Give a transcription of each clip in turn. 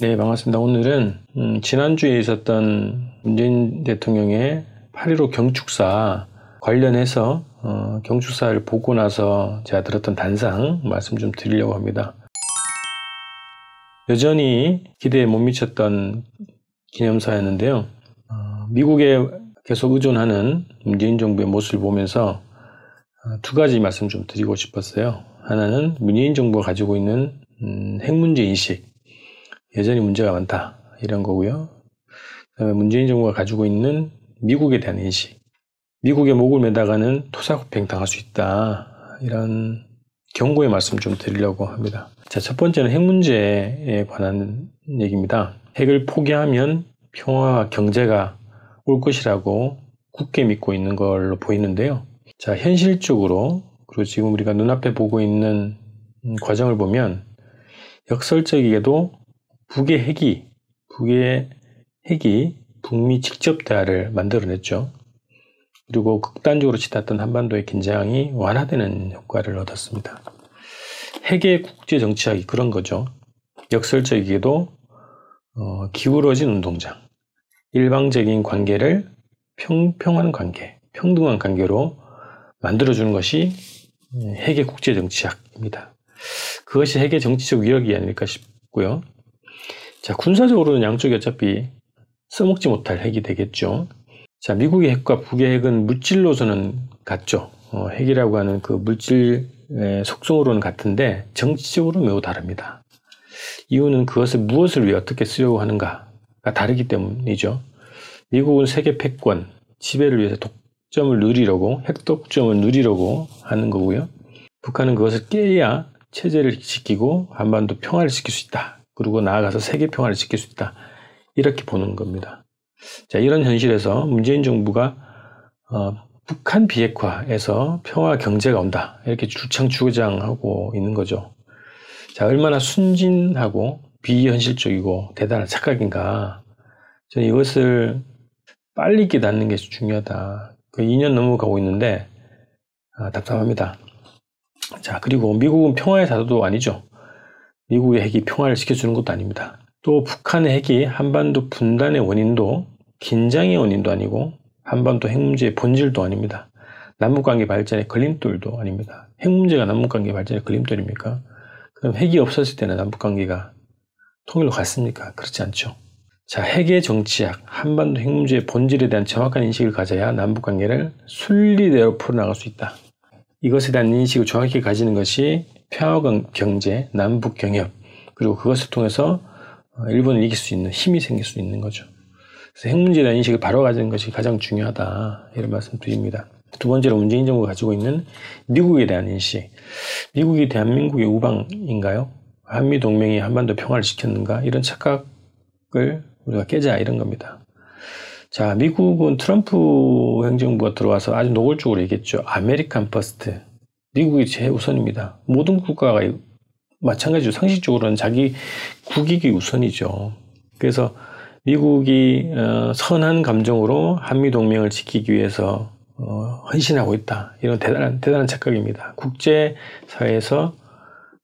네, 반갑습니다. 오늘은 음, 지난주에 있었던 문재인 대통령의 8.15 경축사 관련해서 어, 경축사를 보고 나서 제가 들었던 단상 말씀 좀 드리려고 합니다. 여전히 기대에 못 미쳤던 기념사였는데요. 어, 미국에 계속 의존하는 문재인 정부의 모습을 보면서 어, 두 가지 말씀 좀 드리고 싶었어요. 하나는 문재인 정부가 가지고 있는 음, 핵 문제 인식 여전히 문제가 많다 이런 거고요. 그다음에 문재인 정부가 가지고 있는 미국에 대한 인식, 미국의 목을 매다가는 토사구팽 당할 수 있다 이런 경고의 말씀 좀 드리려고 합니다. 자, 첫 번째는 핵 문제에 관한 얘기입니다. 핵을 포기하면 평화와 경제가 올 것이라고 굳게 믿고 있는 걸로 보이는데요. 자, 현실적으로 그리고 지금 우리가 눈앞에 보고 있는 과정을 보면 역설적이게도 북의 핵이 북의 핵이 북미 직접 대화를 만들어냈죠. 그리고 극단적으로 치닫던 한반도의 긴장이 완화되는 효과를 얻었습니다. 핵의 국제 정치학이 그런 거죠. 역설적이게도 어, 기울어진 운동장, 일방적인 관계를 평평한 관계, 평등한 관계로 만들어주는 것이 핵의 국제 정치학입니다. 그것이 핵의 정치적 위력이 아닐까 싶고요. 자, 군사적으로는 양쪽이 어차피 써먹지 못할 핵이 되겠죠. 자, 미국의 핵과 북의 핵은 물질로서는 같죠. 어, 핵이라고 하는 그 물질의 속성으로는 같은데 정치적으로 매우 다릅니다. 이유는 그것을 무엇을 위해 어떻게 쓰려고 하는가가 다르기 때문이죠. 미국은 세계 패권, 지배를 위해서 독점을 누리려고, 핵 독점을 누리려고 하는 거고요. 북한은 그것을 깨야 체제를 지키고 한반도 평화를 지킬 수 있다. 그리고 나아가서 세계 평화를 지킬 수 있다. 이렇게 보는 겁니다. 자, 이런 현실에서 문재인 정부가 어, 북한 비핵화에서 평화 경제가 온다. 이렇게 주창 주장하고 있는 거죠. 자, 얼마나 순진하고 비현실적이고 대단한 착각인가. 저는 이것을 빨리 깨닫는 게 중요하다. 그 2년 넘어가고 있는데 아, 답답합니다. 자, 그리고 미국은 평화의 사도도 아니죠. 미국의 핵이 평화를 지켜주는 것도 아닙니다. 또 북한의 핵이 한반도 분단의 원인도 긴장의 원인도 아니고 한반도 핵 문제의 본질도 아닙니다. 남북관계 발전의 걸림돌도 아닙니다. 핵 문제가 남북관계 발전의 걸림돌입니까? 그럼 핵이 없었을 때는 남북관계가 통일로 갔습니까? 그렇지 않죠. 자, 핵의 정치학, 한반도 핵 문제의 본질에 대한 정확한 인식을 가져야 남북관계를 순리대로 풀어나갈 수 있다. 이것에 대한 인식을 정확히 가지는 것이 평화 경제, 남북 경협, 그리고 그것을 통해서 어, 일본을 이길 수 있는 힘이 생길 수 있는 거죠. 그래서 핵 문제에 대한 인식을 바로 가지는 것이 가장 중요하다. 이런 말씀 드립니다. 두 번째로 문재인 정부가 가지고 있는 미국에 대한 인식. 미국이 대한민국의 우방인가요? 한미 동맹이 한반도 평화를 지켰는가? 이런 착각을 우리가 깨자 이런 겁니다. 자, 미국은 트럼프 행정부가 들어와서 아주 노골적으로 얘기했죠. American first. 미국이 최우선입니다. 모든 국가가 마찬가지로 상식적으로는 자기 국익이 우선이죠. 그래서 미국이 어, 선한 감정으로 한미 동맹을 지키기 위해서 어, 헌신하고 있다. 이건 대단한 대단한 착각입니다. 국제 사회에서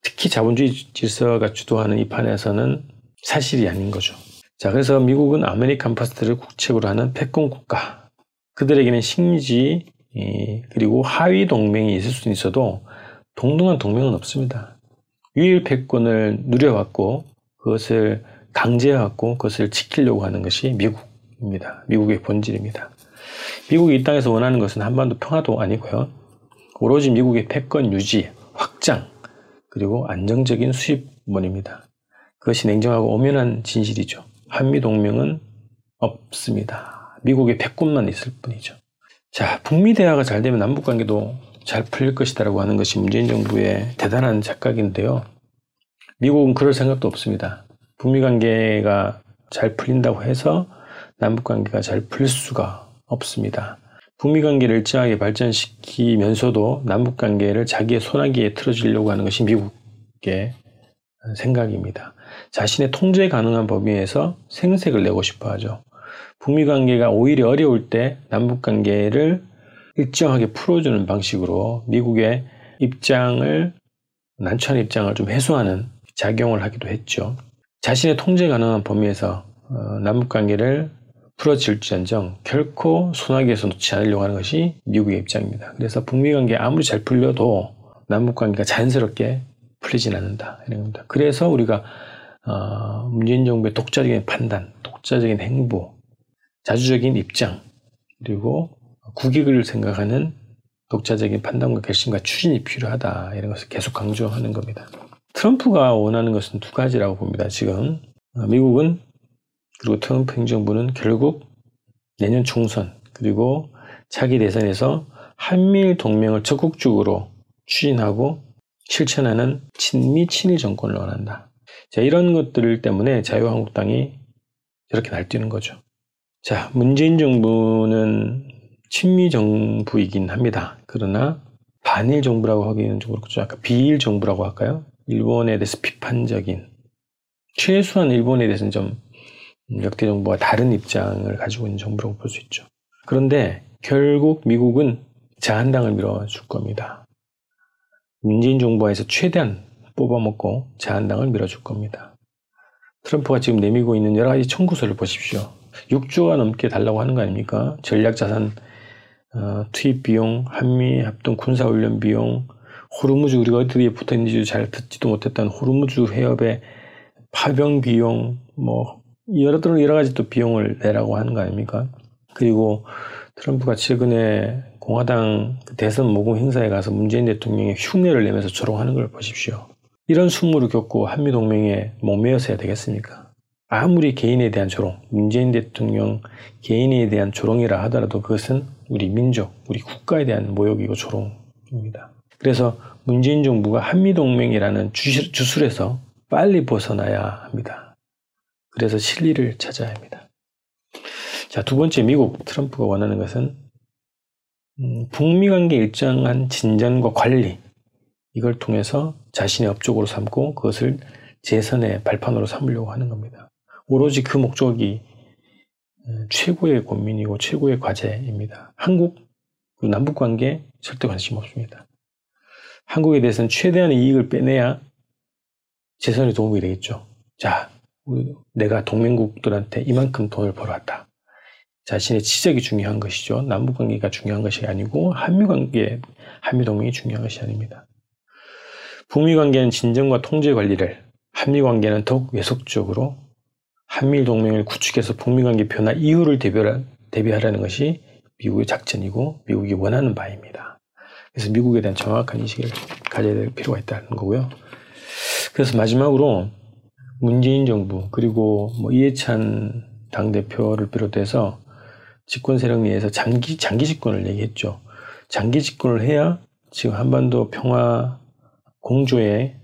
특히 자본주의 질서가 주도하는 이 판에서는 사실이 아닌 거죠. 자, 그래서 미국은 American first를 국책으로 하는 패권 국가. 그들에게는 식민지 그리고 하위 동맹이 있을 수는 있어도 동등한 동맹은 없습니다. 유일 패권을 누려왔고 그것을 강제해왔고 그것을 지키려고 하는 것이 미국입니다. 미국의 본질입니다. 미국이 이 땅에서 원하는 것은 한반도 평화도 아니고요. 오로지 미국의 패권 유지, 확장, 그리고 안정적인 수입원입니다. 그것이 냉정하고 엄연한 진실이죠. 한미 동맹은 없습니다. 미국의 패권만 있을 뿐이죠. 자, 북미 대화가 잘 되면 남북 관계도 잘 풀릴 것이다라고 하는 것이 문재인 정부의 대단한 착각인데요. 미국은 그럴 생각도 없습니다. 북미 관계가 잘 풀린다고 해서 남북 관계가 잘 풀릴 수가 없습니다. 북미 관계를 일정하게 발전시키면서도 남북 관계를 자기의 손아귀에 틀어주려고 하는 것이 미국의 생각입니다. 자신의 통제 가능한 범위에서 생색을 내고 싶어 하죠. 북미 관계가 오히려 어려울 때 남북 관계를 일정하게 풀어주는 방식으로 미국의 입장을 난처한 입장을 좀 해소하는 작용을 하기도 했죠. 자신의 통제 가능한 범위에서 어, 남북 관계를 풀어질지언정 결코 소나기에서 놓지 않으려고 하는 것이 미국의 입장입니다. 그래서 북미 관계 아무리 잘 풀려도 남북 관계가 자연스럽게 풀리진 않는다 이런 겁니다. 그래서 우리가 어, 문재인 정부의 독자적인 판단, 독자적인 행보, 자주적인 입장 그리고 국익을 생각하는 독자적인 판단과 결심과 추진이 필요하다 이런 것을 계속 강조하는 겁니다. 트럼프가 원하는 것은 두 가지라고 봅니다. 지금 어, 미국은 그리고 트럼프 행정부는 결국 내년 총선 그리고 차기 대선에서 한미일 동맹을 적극적으로 추진하고 실천하는 친미 친일 정권을 원한다. 자, 이런 것들 때문에 자유한국당이 저렇게 날뛰는 거죠. 자, 문재인 정부는 친미 정부이긴 합니다. 그러나 반일 정부라고 하기는 좀 그렇고 약간 비일 정부라고 할까요? 일본에 대해서 비판적인 최소한 일본에 대해서는 좀 역대 정부와 다른 입장을 가지고 있는 정부라고 볼 수 있죠. 그런데 결국 미국은 자한당을 밀어줄 겁니다. 문재인 정부에서 최대한 뽑아먹고 자한당을 밀어줄 겁니다. 트럼프가 지금 내밀고 있는 여러 가지 청구서를 보십시오. 6조가 넘게 달라고 하는 거 아닙니까? 전략자산 어, 투입 비용, 한미 합동 군사 훈련 비용, 호르무즈 우리가 어디에 붙어 있는지 잘 듣지도 못했던 호르무즈 해협의 파병 비용, 뭐 여러 여러 가지 또 비용을 내라고 하는 거 아닙니까? 그리고 트럼프가 최근에 공화당 그 대선 모금 행사에 가서 문재인 대통령의 흉내를 내면서 조롱하는 걸 보십시오. 이런 숙무를 겪고 한미 동맹에 목매어서야 되겠습니까? 아무리 개인에 대한 조롱, 문재인 대통령 개인에 대한 조롱이라 하더라도 그것은 우리 민족, 우리 국가에 대한 모욕이고 조롱입니다. 그래서 문재인 정부가 한미동맹이라는 주술에서 빨리 벗어나야 합니다. 그래서 실리를 찾아야 합니다. 자, 두 번째 미국 트럼프가 원하는 것은 음, 북미 관계 일정한 진전과 관리 이걸 통해서 자신의 업적으로 삼고 그것을 재선의 발판으로 삼으려고 하는 겁니다. 오로지 그 목적이 최고의 고민이고 최고의 과제입니다. 한국 남북 관계 절대 관심 없습니다. 한국에 대해서는 최대한의 이익을 빼내야 재선에 도움이 되겠죠. 자, 내가 동맹국들한테 이만큼 돈을 벌어왔다. 자신의 지적이 중요한 것이죠. 남북 관계가 중요한 것이 아니고 한미 관계, 한미 동맹이 중요한 것이 아닙니다. 북미 관계는 진정과 통제 관리를, 한미 관계는 더욱 외속적으로 한미일 동맹을 구축해서 북미 관계 변화 이유를 대비하라는 것이 미국의 작전이고 미국이 원하는 바입니다. 그래서 미국에 대한 정확한 인식을 가져야 될 필요가 있다는 거고요. 그래서 마지막으로 문재인 정부 그리고 뭐 이해찬 당 대표를 비롯해서 집권 세력 내에서 장기 장기 집권을 얘기했죠. 장기 집권을 해야 지금 한반도 평화 공조의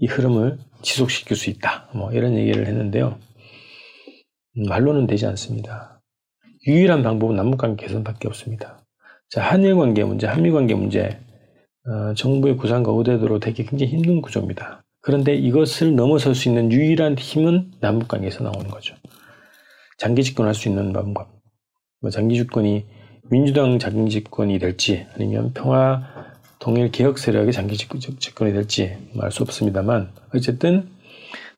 이 흐름을 지속시킬 수 있다. 뭐 이런 얘기를 했는데요. 말로는 되지 않습니다. 유일한 방법은 남북관계 개선밖에 없습니다. 자, 한일 관계 문제, 한미 관계 문제, 어, 정부의 구상과 의대도로 되게 굉장히 힘든 구조입니다. 그런데 이것을 넘어설 수 있는 유일한 힘은 남북관계에서 나오는 거죠. 장기 집권할 수 있는 방법. 뭐 장기 집권이 민주당 장기 집권이 될지 아니면 평화 동일 개혁 세력의 장기 집권이 될지 알 수 없습니다만 어쨌든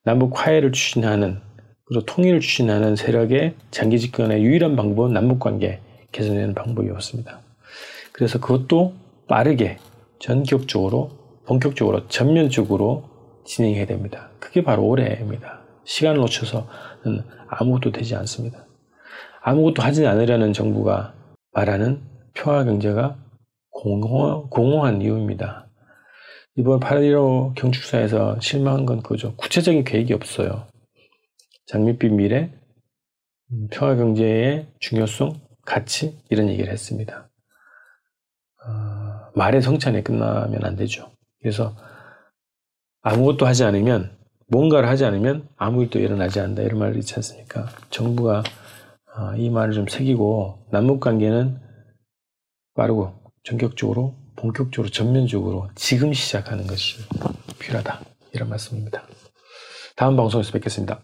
남북 화해를 추진하는 그리고 통일을 추진하는 세력의 장기 집권의 유일한 방법은 남북관계 개선하는 방법이었습니다. 그래서 그것도 빠르게 전격적으로 본격적으로 전면적으로 진행해야 됩니다. 그게 바로 올해입니다. 시간을 놓쳐서는 아무것도 되지 않습니다. 아무것도 하지 않으려는 정부가 말하는 평화 경제가 공허, 공허한 이유입니다. 이번 8.15 경축사에서 실망한 건 그거죠. 구체적인 계획이 없어요. 장밋빛 미래, 음, 평화 경제의 중요성, 가치 이런 얘기를 했습니다. 어, 말의 성찬에 끝나면 안 되죠. 그래서 아무것도 하지 않으면 뭔가를 하지 않으면 아무 일도 일어나지 않는다 이런 말이 있지 않습니까? 정부가 어, 이 말을 좀 새기고 남북 관계는 빠르고 전격적으로 본격적으로 전면적으로 지금 시작하는 것이 필요하다 이런 말씀입니다. 다음 방송에서 뵙겠습니다.